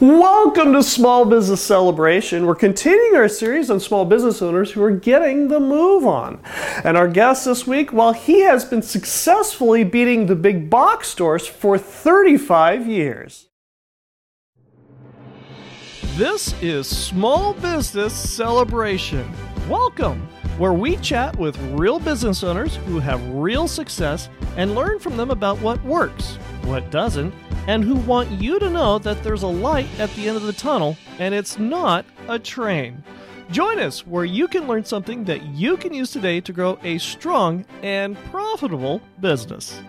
Welcome to Small Business Celebration. We're continuing our series on small business owners who are getting the move on. And our guest this week, while he has been successfully beating the big box stores for 35 years. This is Small Business Celebration. Welcome, where we chat with real business owners who have real success and learn from them about what works, what doesn't, and who want you to know that there's a light at the end of the tunnel and it's not a train. Join us where you can learn something that you can use today to grow a strong and profitable business.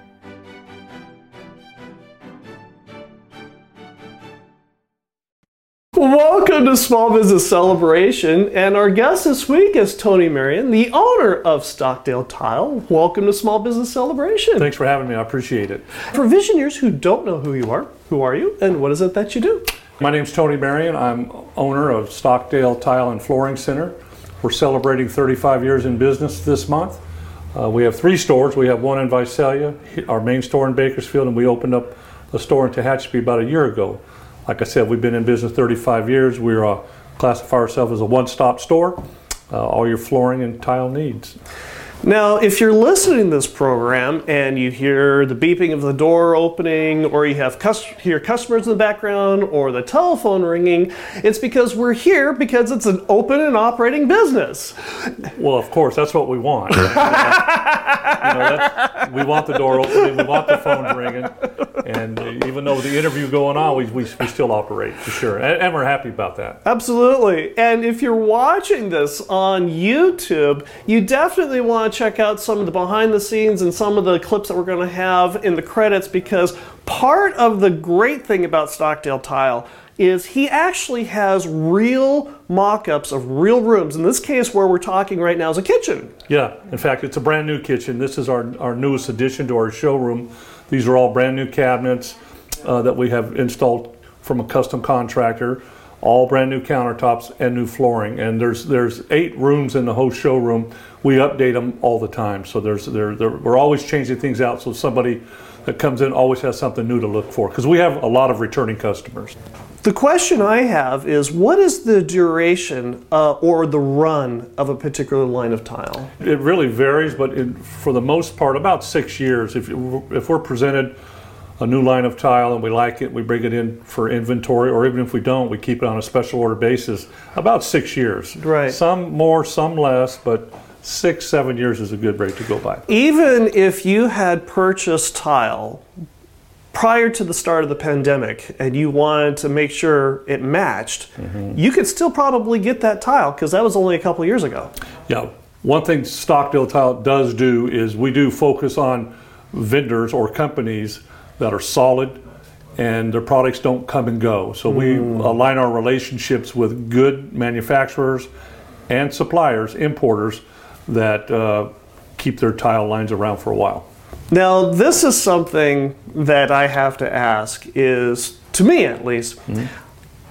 Welcome to Small Business Celebration, and our guest this week is Tony Marion, the owner of Stockdale Tile. Welcome to Small Business Celebration. Thanks for having me. I appreciate it. For visioneers who don't know who you are, who are you, and what is it that you do? My name's Tony Marion. I'm owner of Stockdale Tile and Flooring Center. We're celebrating 35 years in business this month. Uh, we have three stores. We have one in Visalia, our main store in Bakersfield, and we opened up a store in Tehachapi about a year ago. Like I said, we've been in business 35 years. We uh, classify ourselves as a one-stop store, uh, all your flooring and tile needs. Now, if you're listening to this program and you hear the beeping of the door opening, or you have cus- hear customers in the background, or the telephone ringing, it's because we're here because it's an open and operating business. Well, of course, that's what we want. you know, we want the door opening, we want the phone ringing, and even though the interview going on, we, we, we still operate for sure, and, and we're happy about that. Absolutely. And if you're watching this on YouTube, you definitely want to check out some of the behind the scenes and some of the clips that we're going to have in the credits because part of the great thing about Stockdale Tile is he actually has real mock-ups of real rooms. In this case where we're talking right now is a kitchen. Yeah, in fact, it's a brand new kitchen. This is our, our newest addition to our showroom. These are all brand new cabinets uh, that we have installed from a custom contractor. All brand new countertops and new flooring. And there's there's eight rooms in the whole showroom. We update them all the time. So there's there, we're always changing things out. So somebody that comes in always has something new to look for because we have a lot of returning customers. The question I have is what is the duration uh, or the run of a particular line of tile? It really varies, but for the most part, about six years. If, if we're presented a new line of tile and we like it, we bring it in for inventory, or even if we don't, we keep it on a special order basis. About six years. Right. Some more, some less, but six, seven years is a good rate to go by. Even if you had purchased tile prior to the start of the pandemic and you wanted to make sure it matched, you could still probably get that tile because that was only a couple years ago. Yeah. One thing Stockdale Tile does do is we do focus on vendors or companies that are solid and their products don't come and go. So we align our relationships with good manufacturers and suppliers, importers that uh, keep their tile lines around for a while. Now, this is something that I have to ask is, to me at least,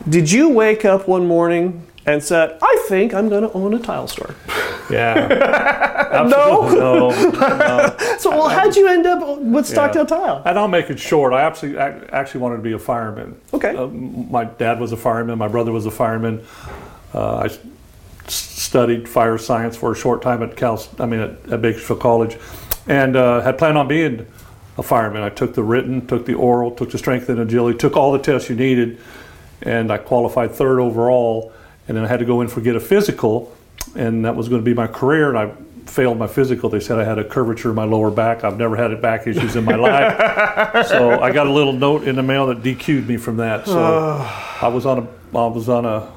did you wake up one morning and said, I think I'm going to own a tile store? Yeah. Absolutely. No. no. So, well, how'd you end up with Stockdale Tile? And I'll make it short. I absolutely, I actually wanted to be a fireman. Okay. Uh, my dad was a fireman. My brother was a fireman. Uh, I studied fire science for a short time at Cal. I mean, at, at Bakersfield College, and uh, had planned on being a fireman. I took the written, took the oral, took the strength and agility, took all the tests you needed, and I qualified third overall. And then I had to go in for get a physical, and that was going to be my career. And I failed my physical. They said I had a curvature in my lower back. I've never had back issues in my life. so I got a little note in the mail that DQ'd me from that. So I was on a I was on a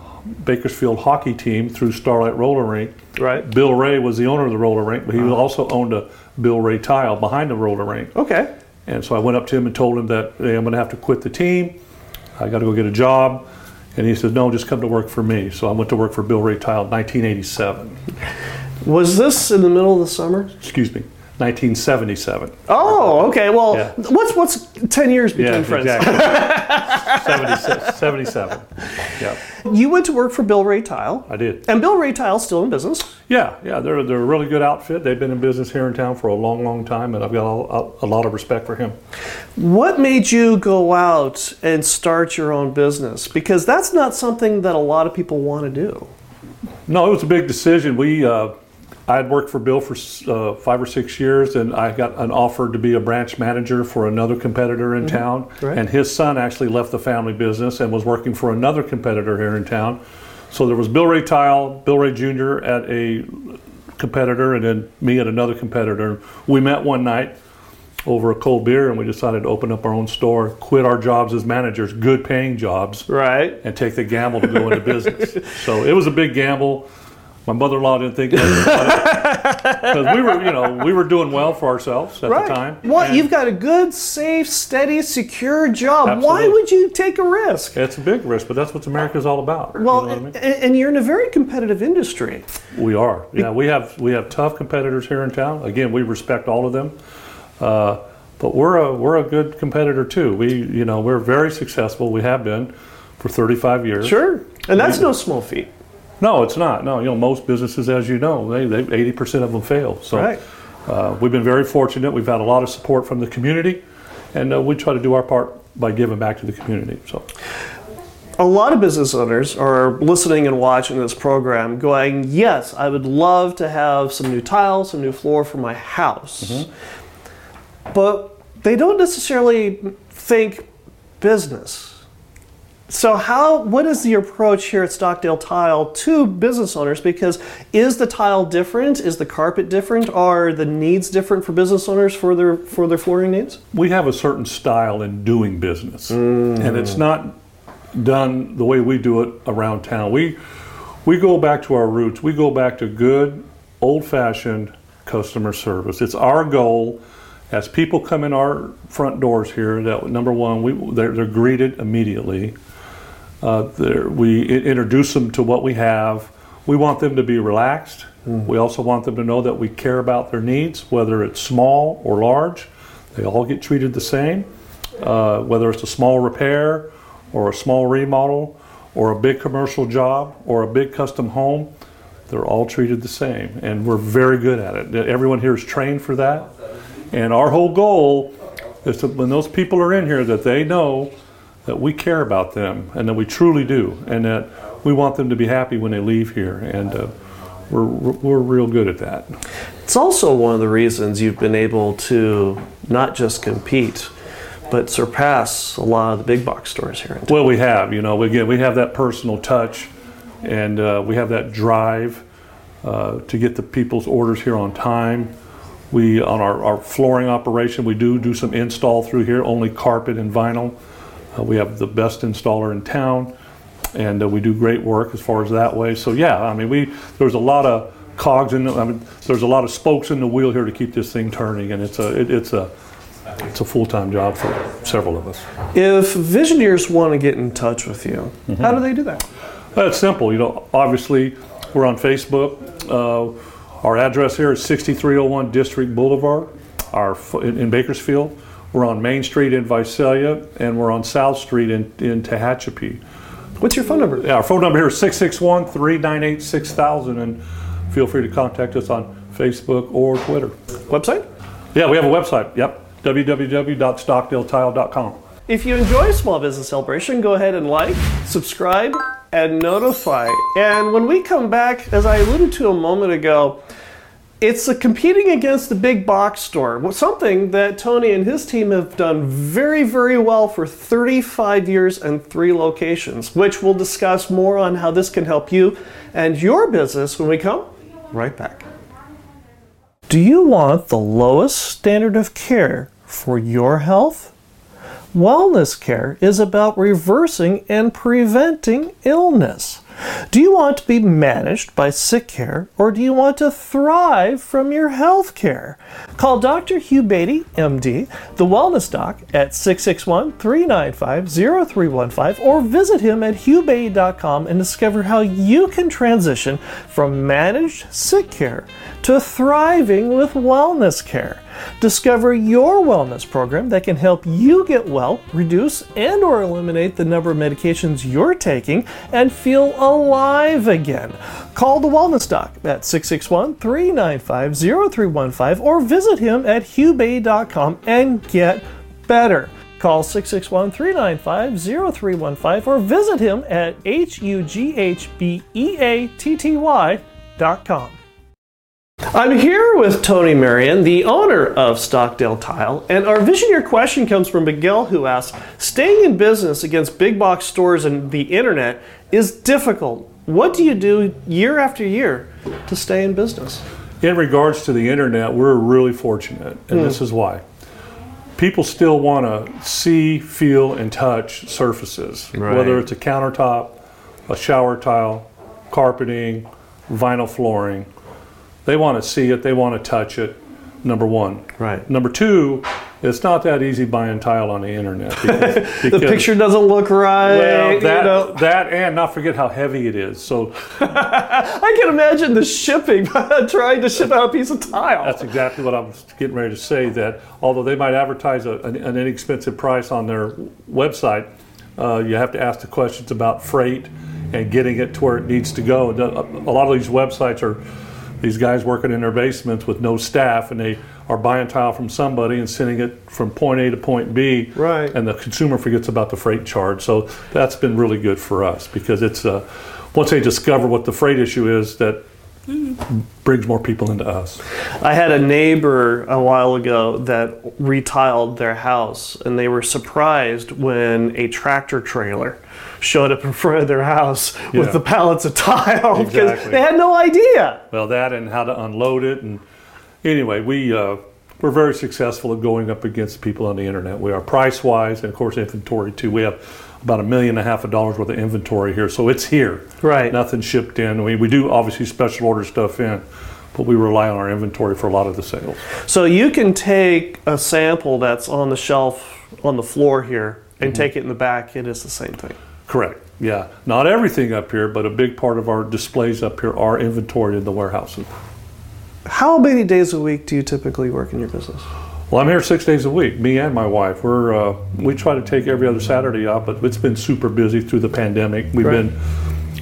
Bakersfield hockey team through Starlight Roller Rink. Right. Bill Ray was the owner of the roller rink, but he also owned a Bill Ray tile behind the roller rink. Okay. And so I went up to him and told him that hey, I'm going to have to quit the team. I got to go get a job. And he said, no, just come to work for me. So I went to work for Bill Ray Tile in 1987. Was this in the middle of the summer? Excuse me, 1977. Oh, okay. Well, Yeah. what's what's ten years between Yeah, friends? exactly. 76, 77. Yeah, You went to work for Bill Ray Tile, I did. and Bill Ray Tile's still in business. Yeah, yeah, they're they're a really good outfit. They've been in business here in town for a long, long time, and I've got a, a lot of respect for him. What made you go out and start your own business? Because that's not something that a lot of people want to do. No, it was a big decision. We uh, I had worked for Bill for uh, five or six years, and I got an offer to be a branch manager for another competitor in town. Right. And his son actually left the family business and was working for another competitor here in town. So there was Bill Ray Tile, Bill Ray Jr. at a competitor, and then me at another competitor. We met one night over a cold beer, and we decided to open up our own store, quit our jobs as managers, good paying jobs, Right. and take the gamble to go into business. So it was a big gamble. My mother-in-law didn't think because we were, you know, we were doing well for ourselves at Right. the time. Well, And you've got a good, safe, steady, secure job. Absolutely. Why would you take a risk? It's a big risk, but that's what America's all about. you Well, know what I mean? and, you're in a very competitive industry. We are. Yeah, we have we have tough competitors here in town. Again, we respect all of them, uh, but we're a we're a good competitor too. We you know we're very successful. We have been for 35 years. Sure. And that's no small feat. No, it's not. No, you know most businesses, as you know, they they 80 percent of them fail. So Right. uh, we've been very fortunate. We've had a lot of support from the community, and uh, we try to do our part by giving back to the community. So A lot of business owners are listening and watching this program going, Yes, I would love to have some new tiles, some new floor for my house. But they don't necessarily think business. So how what is the approach here at Stockdale Tile to business owners because is the tile different? Is the carpet different? Are the needs different for business owners for their for their flooring needs? we have a certain style in doing business, mm. and it's not done the way we do it around town. We we go back to our roots. We go back to good old-fashioned customer service. It's our goal as people come in our front doors here that number one, we they're, they're greeted immediately. Uh, we introduce them to what we have. We want them to be relaxed. We also want them to know that we care about their needs, whether it's small or large. They all get treated the same, uh, whether it's a small repair or a small remodel or a big commercial job or a big custom home. They're all treated the same, and we're very good at it. Everyone here is trained for that. And our whole goal is to, when those people are in here, that they know that we care about them and that we truly do, and that we want them to be happy when they leave here. And uh, we're, we're real good at that. It's also one of the reasons you've been able to not just compete, but surpass a lot of the big box stores here in. Well, we have, you know, again, we have that personal touch and uh, we have that drive uh, to get the people's orders here on time. We, on our, our flooring operation, we do do some install through here, only carpet and vinyl. Uh, we have the best installer in town and uh, we do great work as far as that way. So, yeah, I mean, we, there's a lot of cogs in the, I mean, there's a lot of spokes in the wheel here to keep this thing turning and it's a, it, it's a, it's a full-time job for several of us. If visioneers want to get in touch with you, how do they do that? It's simple. You know, obviously, we're on Facebook. Uh, our address here is 6301 District Boulevard our, in Bakersfield. We're on Main Street in Visalia, and we're on South Street in, in Tehachapi. What's your phone number? Yeah, our phone number here is 661 398 6000, and feel free to contact us on Facebook or Twitter. Website? Yeah, we have a website. Yep, www.stockdaletile.com. If you enjoy Small Business Celebration, go ahead and like, subscribe, and notify. And when we come back, as I alluded to a moment ago, it's competing against the big box store, something that Tony and his team have done very, very well for 35 years and three locations, which we'll discuss more on how this can help you and your business when we come right back. Do you want the lowest standard of care for your health? Wellness care is about reversing and preventing illness. Do you want to be managed by sick care or do you want to thrive from your health care? Call Dr. Hugh Beatty, MD, the Wellness Doc, at 661 395 0315 or visit him at hughbeatty.com and discover how you can transition from managed sick care to thriving with wellness care. Discover your wellness program that can help you get well, reduce and or eliminate the number of medications you're taking, and feel alive again. Call the Wellness Doc at 661-395-0315 or visit him at hughbeatty.com and get better. Call 661 395 0315 or visit him at hughbeatty.com. I'm here with Tony Marion, the owner of Stockdale Tile, and our visioneer question comes from Miguel, who asks Staying in business against big box stores and the internet is difficult. What do you do year after year to stay in business? In regards to the internet, we're really fortunate, and Hmm. this is why. People still want to see, feel, and touch surfaces, Right. whether it's a countertop, a shower tile, carpeting, vinyl flooring. They want to see it, they want to touch it, number one. Right. Number two, it's not that easy buying tile on the internet. Because, The because- picture doesn't look right. well, you that, know. that and not forget how heavy it is. So I can imagine the shipping, trying to ship out a piece of tile. That's exactly what I was getting ready to say. That although they might advertise a, an, an inexpensive price on their website, uh, you have to ask the questions about freight and getting it to where it needs to go. A lot of these websites are these guys working in their basements with no staff, and they are buying tile from somebody and sending it from point A to point B. Right. And the consumer forgets about the freight charge. So that's been really good for us because it's uh, once they discover what the freight issue is, that brings more people into us. I had a neighbor a while ago that retiled their house, and they were surprised when a tractor trailer showed up in front of their house with the pallets of tile because Exactly. they had no idea. well that and how to unload it and anyway we uh, we're very successful at going up against people on the internet we are price wise and of course inventory too we have about a million and a half of dollars worth of inventory here so it's here Right. nothing shipped in we, we do obviously special order stuff in but we rely on our inventory for a lot of the sales So you can take a sample that's on the shelf on the floor here and mm-hmm. take it in the back. It is the same thing. correct yeah not everything up here but a big part of our displays up here are inventory in the warehouses How many days a week do you typically work in your business? Well, I'm here six days a week. Me and my wife. We're uh, we try to take every other Saturday off, but it's been super busy through the pandemic. We've Right. been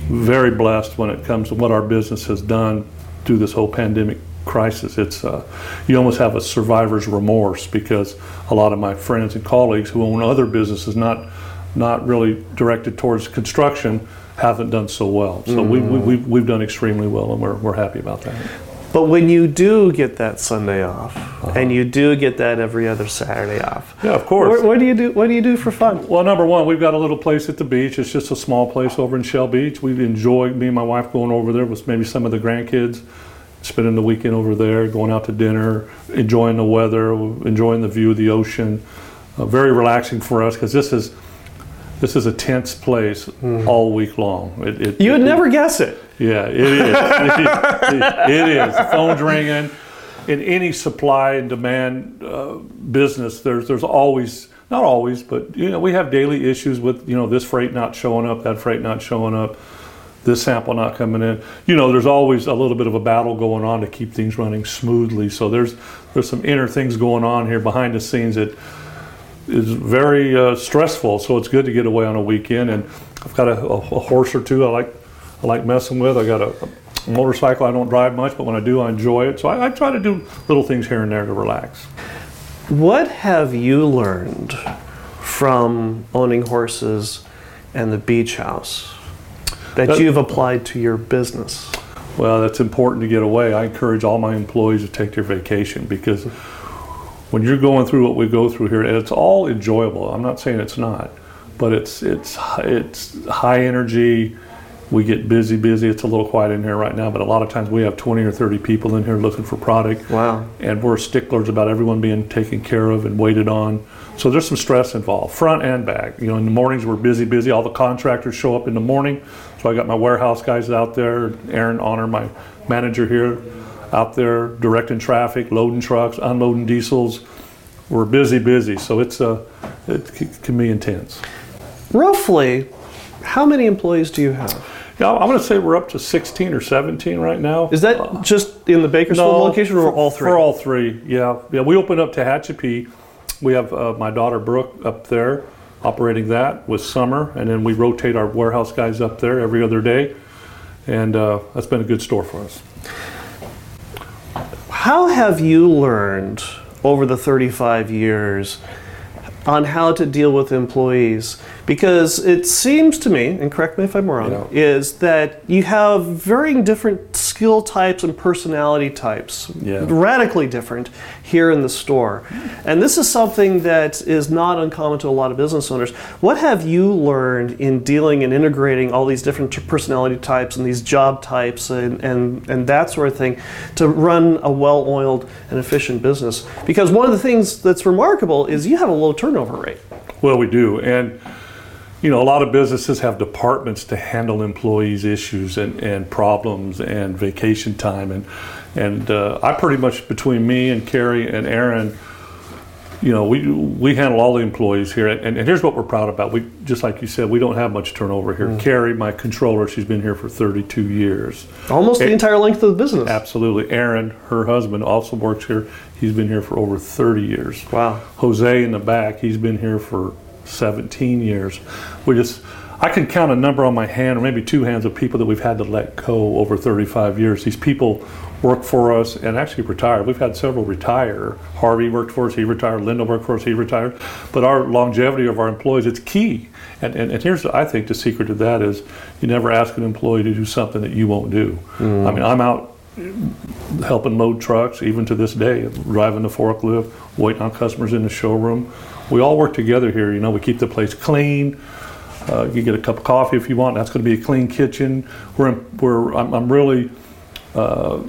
very blessed when it comes to what our business has done through this whole pandemic crisis. It's uh, you almost have a survivor's remorse because a lot of my friends and colleagues who own other businesses, not not really directed towards construction, haven't done so well. So we, we, we've, we've done extremely well, and we're, we're happy about that. But when you do get that Sunday off, and you do get that every other Saturday off, Yeah, of course. what, what do you do? What do you do for fun? Well, number one, we've got a little place at the beach. It's just a small place over in Shell Beach. We enjoy me and my wife going over there with maybe some of the grandkids, spending the weekend over there, going out to dinner, enjoying the weather, enjoying the view of the ocean. Uh, very relaxing for us because this is this is a tense place all week long. It, it, You would it- never guess it. yeah, it is. it, it is. The phone's ringing. In any supply and demand uh, business, there's there's always not always, but you know we have daily issues with you know this freight not showing up, that freight not showing up, this sample not coming in. You know, there's always a little bit of a battle going on to keep things running smoothly. So there's there's some inner things going on here behind the scenes that is very uh, stressful. So it's good to get away on a weekend. And I've got a, a, a horse or two I like I like messing with. I got a, a motorcycle I don't drive much, but when I do, I enjoy it. So I, I try to do little things here and there to relax. What have you learned from owning horses and the beach house that That- you've applied to your business? Well, that's important to get away. I encourage all my employees to take their vacation because when you're going through what we go through here, and it's all enjoyable. I'm not saying it's not, but it's it's it's high energy. We get busy, busy. It's a little quiet in here right now, but a lot of times we have 20 or 30 people in here looking for product. Wow. and we're sticklers about everyone being taken care of and waited on. So there's some stress involved, front and back. You know, in the mornings we're busy, busy. All the contractors show up in the morning, so I got my warehouse guys out there. Aaron Honor, my manager here, out there directing traffic, loading trucks, unloading diesels. We're busy, busy. So it's uh, it can be intense. Roughly, how many employees do you have? Yeah, I'm going to say we're up to 16 or 17 right now. Is that just in the Bakersfield location or for, all three? For all three, yeah. Yeah, we opened up Tehachapi. We have uh, my daughter Brooke up there operating that with Summer, and then we rotate our warehouse guys up there every other day, and uh, that's been a good store for us. How have you learned over the 35 years on how to deal with employees? Because it seems to me, and correct me if I'm wrong, Yeah. is that you have varying different skill types and personality types, Yeah. radically different here in the store. And this is something that is not uncommon to a lot of business owners. What have you learned in dealing and integrating all these different personality types and these job types and, and, and that sort of thing to run a well oiled and efficient business? Because one of the things that's remarkable is you have a low turnover rate. Well, we do, and you know, a lot of businesses have departments to handle employees' issues and, and problems and vacation time, and and uh, I pretty much between me and Carrie and Aaron, you know, we we handle all the employees here, and, and here's what we're proud about. We just like you said, we don't have much turnover here. Carrie, my controller, she's been here for 32 years. Almost the entire length of the business. Absolutely. Aaron, her husband, also works here. He's been here for over 30 years. Wow. Jose in the back, he's been here for 17 years. We just, I can count a number on my hand, or maybe two hands, of people that we've had to let go over 35 years. These people work for us and actually retire. We've had several retire. Harvey worked for us, he retired. Linda worked for us, he retired. But our longevity of our employees, it's key. And, and, and here's, I think, the secret to that is you never ask an employee to do something that you won't do. Mm. I mean, I'm out helping load trucks, even to this day, driving the forklift, waiting on customers in the showroom. We all work together here. You know, we keep the place clean. Uh, you get a cup of coffee if you want. That's going to be a clean kitchen. We're, we're I'm, I'm really uh,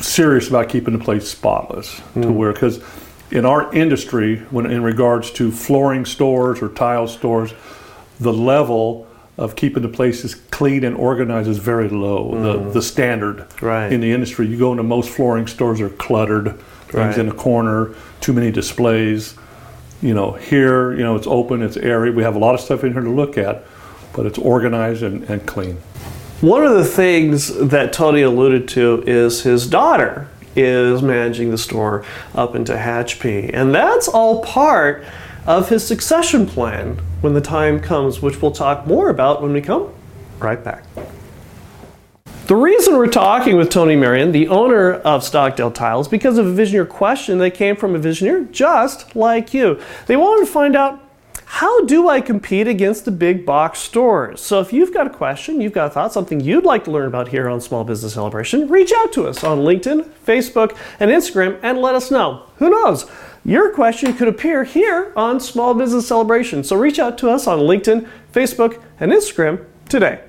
serious about keeping the place spotless to where because in our industry, when in regards to flooring stores or tile stores, the level of keeping the places clean and organized is very low. The the standard Right. in the industry, you go into most flooring stores are cluttered, things Right. in a corner, too many displays. You know, here, you know, it's open, it's airy. We have a lot of stuff in here to look at, but it's organized and, and clean. One of the things that Tony alluded to is his daughter is managing the store up in Tehachapi. And that's all part of his succession plan when the time comes, which we'll talk more about when we come right back. The reason we're talking with Tony Marion, the owner of Stockdale Tiles, because of a Visioneer question that came from a Visioneer just like you. They wanted to find out how do I compete against the big box stores? So if you've got a question, you've got a thought, something you'd like to learn about here on Small Business Celebration, reach out to us on LinkedIn, Facebook, and Instagram and let us know. Who knows? Your question could appear here on Small Business Celebration. So reach out to us on LinkedIn, Facebook, and Instagram today.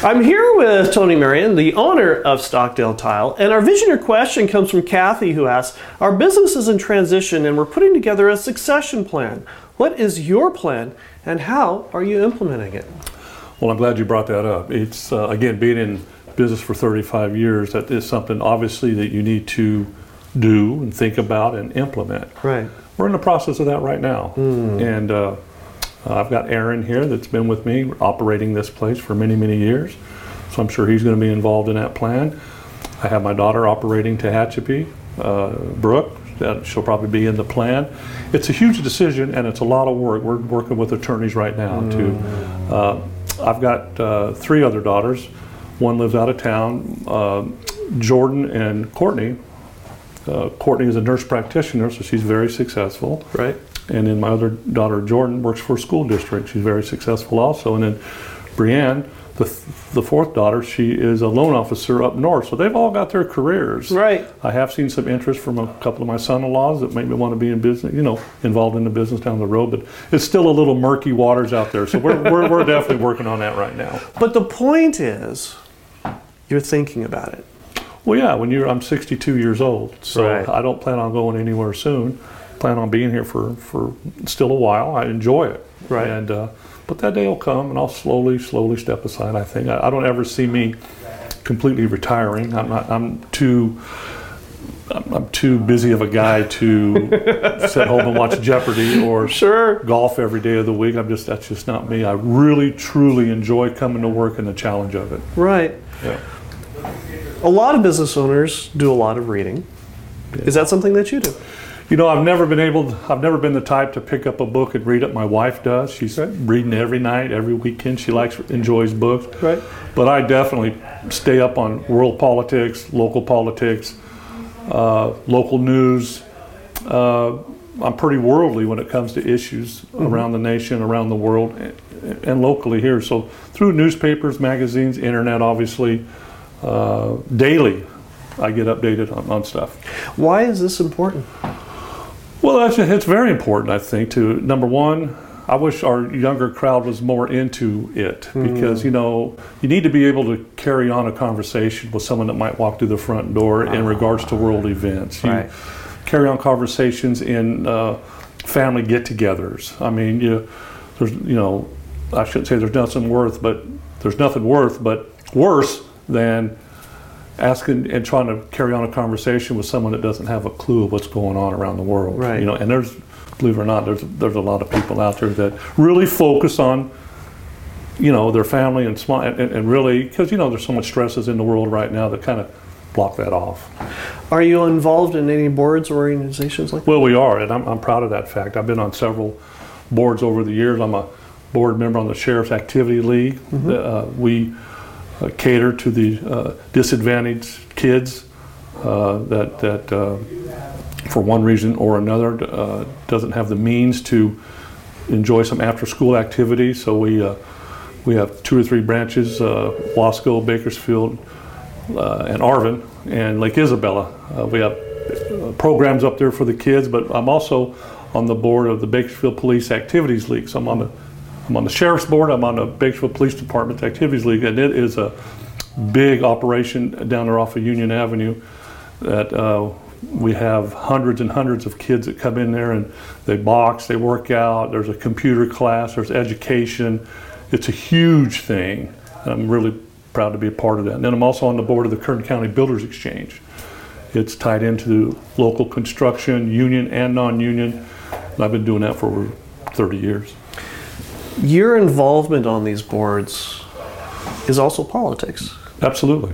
I'm here with Tony Marion, the owner of Stockdale Tile, and our visioneer question comes from Kathy, who asks Our business is in transition and we're putting together a succession plan. What is your plan and how are you implementing it? Well, I'm glad you brought that up. It's uh, again being in business for 35 years. That is something obviously that you need to do and think about and implement. Right. We're in the process of that right now, and uh, I've got Aaron here that's been with me operating this place for many, many years. So I'm sure he's going to be involved in that plan. I have my daughter operating Tehachapi, uh, Brooke. That she'll probably be in the plan. It's a huge decision and it's a lot of work. We're working with attorneys right now to. Uh, I've got uh, three other daughters. One lives out of town. Uh, Jordan and Courtney. Uh, Courtney is a nurse practitioner, so she's very successful. Right. And then my other daughter, Jordan, works for a school district. She's very successful also. And then Brienne, the, the fourth daughter, she is a loan officer up north. So they've all got their careers. Right. I have seen some interest from a couple of my son-in-laws that maybe want to be in business, you know, involved in the business down the road. But it's still a little murky waters out there. So we're, we're, we're definitely working on that right now. But the point is, you're thinking about it. Well, yeah, when you're, I'm 62 years old, so Right. I don't plan on going anywhere soon. Plan on being here for, for still a while. I enjoy it. Right. And, uh, but that day will come and I'll slowly, slowly step aside, I think. I, I don't ever see me completely retiring. I'm not, I'm too, I'm, I'm too busy of a guy to sit home and watch Jeopardy or Sure. golf every day of the week. I'm just that's just not me. I really truly enjoy coming to work and the challenge of it. Right. Yeah. A lot of business owners do a lot of reading. Is that something that you do? You know, I've never been able. I've never been the type to pick up a book and read it. My wife does. She's reading every night, every weekend. She likes, enjoys books. Right. But I definitely stay up on world politics, local politics, uh, local news. Uh, I'm pretty worldly when it comes to issues around the nation, around the world, and, and locally here. So through newspapers, magazines, internet, obviously, uh, daily, I get updated on, on stuff. Why is this important? Well, actually, it's very important, I think, to number one, I wish our younger crowd was more into it because, you know, you need to be able to carry on a conversation with someone that might walk through the front door in regards to world events. You carry on conversations in uh, family get togethers. I mean, you, there's, you know, I shouldn't say there's nothing worth, but there's nothing worth, but worse than asking and trying to carry on a conversation with someone that doesn't have a clue of what's going on around the world. Right. You know, and there's, believe it or not, there's there's a lot of people out there that really focus on, you know, their family and small and, and really because you know there's so much stresses in the world right now that kind of block that off. Are you involved in any boards or organizations like that? Well, we are, and I'm, I'm proud of that fact. I've been on several boards over the years. I'm a board member on the Sheriff's Activity League. Uh, we uh, cater to the uh, disadvantaged kids uh, that that uh, for one reason or another uh, doesn't have the means to enjoy some after-school activities. So we we have two or three branches: Wasco, Bakersfield, and Arvin, and Lake Isabella. We have programs up there for the kids, but I'm also on the board of the Bakersfield Police Activities League. So I'm on the I'm on the sheriff's board. I'm on the Bakersfield Police Department's Activities League, and it is a big operation down there off of Union Avenue. That uh, we have hundreds and hundreds of kids that come in there and they box, they work out. There's a computer class, there's education. It's a huge thing, I'm really proud to be a part of that. And then I'm also on the board of the Kern County Builders Exchange. It's tied into local construction, union and non-union. And I've been doing that for over 30 years. Your involvement on these boards is also politics. Absolutely.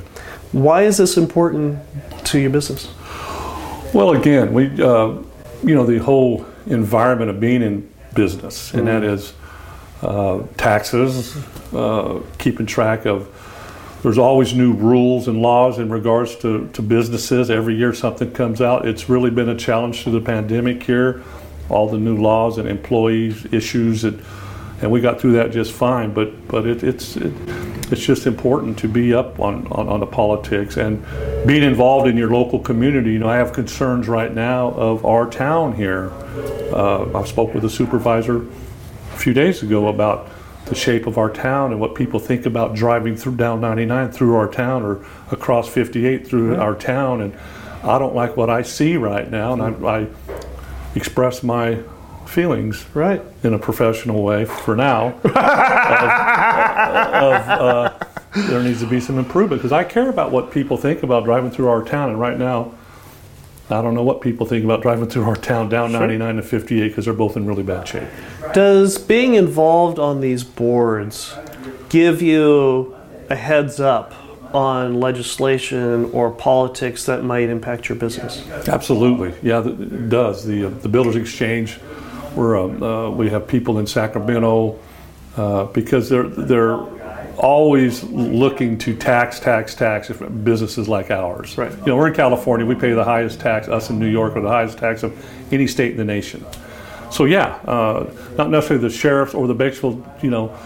Why is this important to your business? Well, again, we, uh, you know, the whole environment of being in business, and that is uh, taxes, uh, keeping track of. There's always new rules and laws in regards to, to businesses. Every year something comes out. It's really been a challenge through the pandemic here, all the new laws and employees issues, and, and we got through that just fine. But but it, it's it, it's just important to be up on, on, on the politics and being involved in your local community. You know, I have concerns right now of our town here. Uh, I spoke with a supervisor a few days ago about the shape of our town and what people think about driving through down 99 through our town or across 58 through our town. And I don't like what I see right now, and I, I express my feelings Right. in a professional way for now of, of uh, there needs to be some improvement because I care about what people think about driving through our town and right now I don't know what people think about driving through our town down 99 to 58 because they're both in really bad shape. Does being involved on these boards give you a heads up on legislation or politics that might impact your business? Absolutely, yeah, it does. The uh, the Builders Exchange, we're um, uh, we have people in Sacramento uh, because they're they're always looking to tax, tax, tax if businesses like ours. Right. You know, we're in California. We pay the highest tax. Us in New York are the highest tax of any state in the nation. So yeah, uh, not necessarily the sheriffs or the Bakersfield, you know,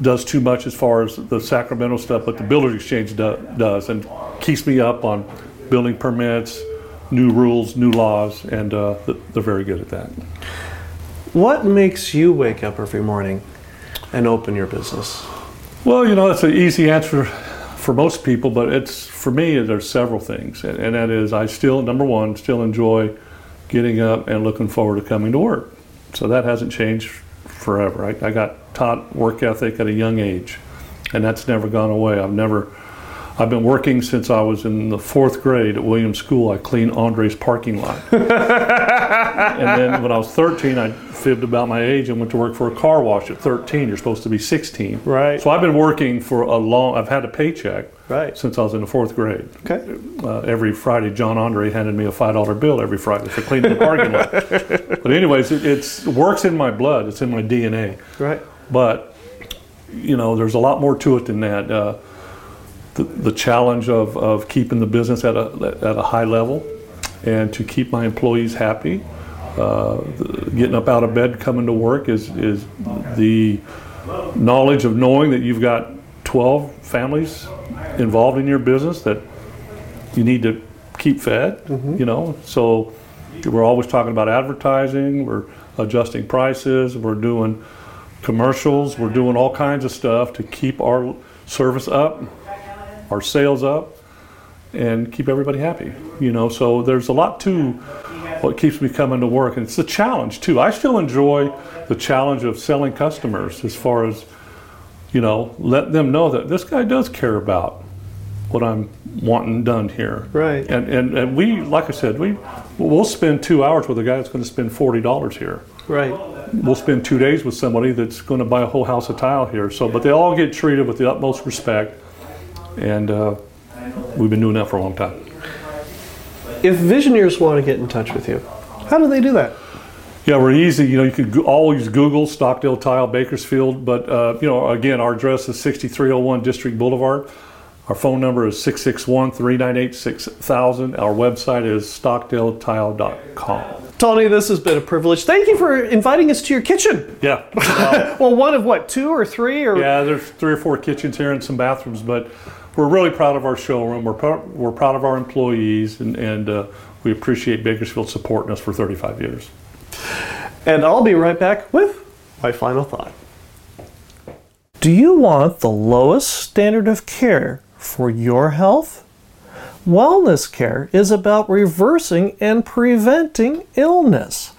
does too much as far as the Sacramento stuff, but the Builders Exchange do, does and keeps me up on building permits, new rules, new laws, and uh, they're very good at that. What makes you wake up every morning and open your business? Well, you know, it's an easy answer for most people, but it's for me. There's several things, and, and that is I still number one still enjoy getting up and looking forward to coming to work. So that hasn't changed forever. I, I got taught work ethic at a young age, and that's never gone away. I've never I've been working since I was in the fourth grade at Williams School. I cleaned Andre's parking lot. and then when I was 13, I fibbed about my age and went to work for a car wash at 13. You're supposed to be 16. Right. So I've been working for a long, I've had a paycheck Right. since I was in the fourth grade. Okay. Uh, every Friday, John Andre handed me a $5 bill every Friday for cleaning the parking lot. But anyways, it it's, works in my blood. It's in my DNA Right. but you know there's a lot more to it than that uh, the, the challenge of, of keeping the business at a, at a high level and to keep my employees happy. Uh, the- getting up out of bed coming to work is, is the knowledge of knowing that you've got 12 families involved in your business that you need to keep fed you know? So we're always talking about advertising we're adjusting prices we're doing commercials. We're doing all kinds of stuff to keep our service up, our sales up, and keep everybody happy. You know, so there's a lot to what keeps me coming to work, and it's a challenge too. I still enjoy the challenge of selling customers as far as you know, let them know that this guy does care about what I'm wanting done here. Right. And and, and we, like I said, we we'll spend two hours with a guy that's going to spend forty dollars here Right. we'll spend two days with somebody that's going to buy a whole house of tile here. So, but they all get treated with the utmost respect, and uh, we've been doing that for a long time. If visioneers want to get in touch with you, how do they do that? Yeah, we're easy. You know, you could go- always Google Stockdale Tile, Bakersfield, but uh, you know, again, our address is 6301 District Boulevard. Our phone number is 661 398 6000. Our website is stockdaletile.com. Tony, this has been a privilege. Thank you for inviting us to your kitchen. Yeah. Well, Well, one of what, two or three? Or Yeah, there's three or four kitchens here and some bathrooms, but we're really proud of our showroom. We're proud, we're proud of our employees, and, and uh, we appreciate Bakersfield supporting us for 35 years. And I'll be right back with my final thought. Do you want the lowest standard of care for your health? Wellness care is about reversing and preventing illness.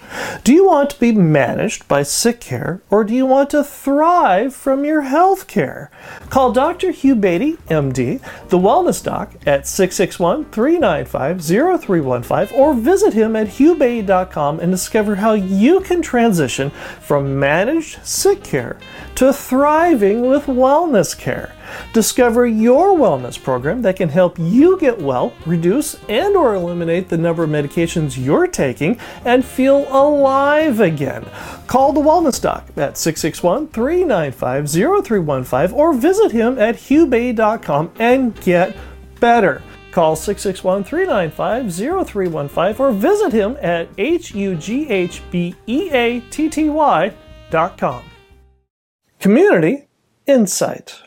Do you want to be managed by sick care or do you want to thrive from your health care? Call Dr. Hugh Beatty, MD, the Wellness Doc, at 661 395 0315 or visit him at hughbeatty.com and discover how you can transition from managed sick care to thriving with wellness care. Discover your wellness program that can help you get well, reduce and or eliminate the number of medications you're taking and feel alive again. Call the Wellness Doc at 661-395-0315 or visit him at hughbeatty.com and get better. Call 661-395-0315 or visit him at hughbeatty.com. Community Insight.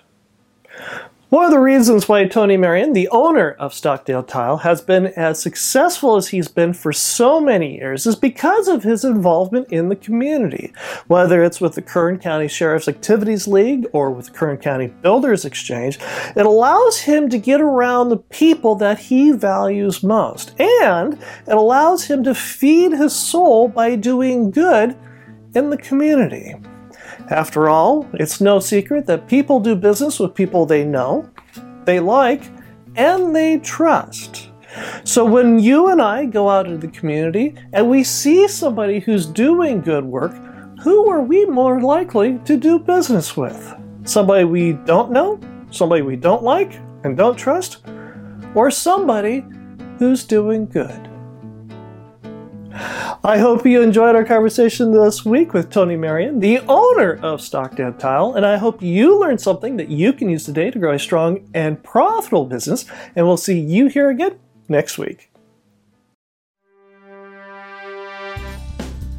One of the reasons why Tony Marion, the owner of Stockdale Tile, has been as successful as he's been for so many years is because of his involvement in the community. Whether it's with the Kern County Sheriff's Activities League or with the Kern County Builders Exchange, it allows him to get around the people that he values most. And it allows him to feed his soul by doing good in the community. After all, it's no secret that people do business with people they know, they like, and they trust. So when you and I go out into the community and we see somebody who's doing good work, who are we more likely to do business with? Somebody we don't know, somebody we don't like and don't trust, or somebody who's doing good? I hope you enjoyed our conversation this week with Tony Marion, the owner of Stockdale Tile, and I hope you learned something that you can use today to grow a strong and profitable business. And we'll see you here again next week.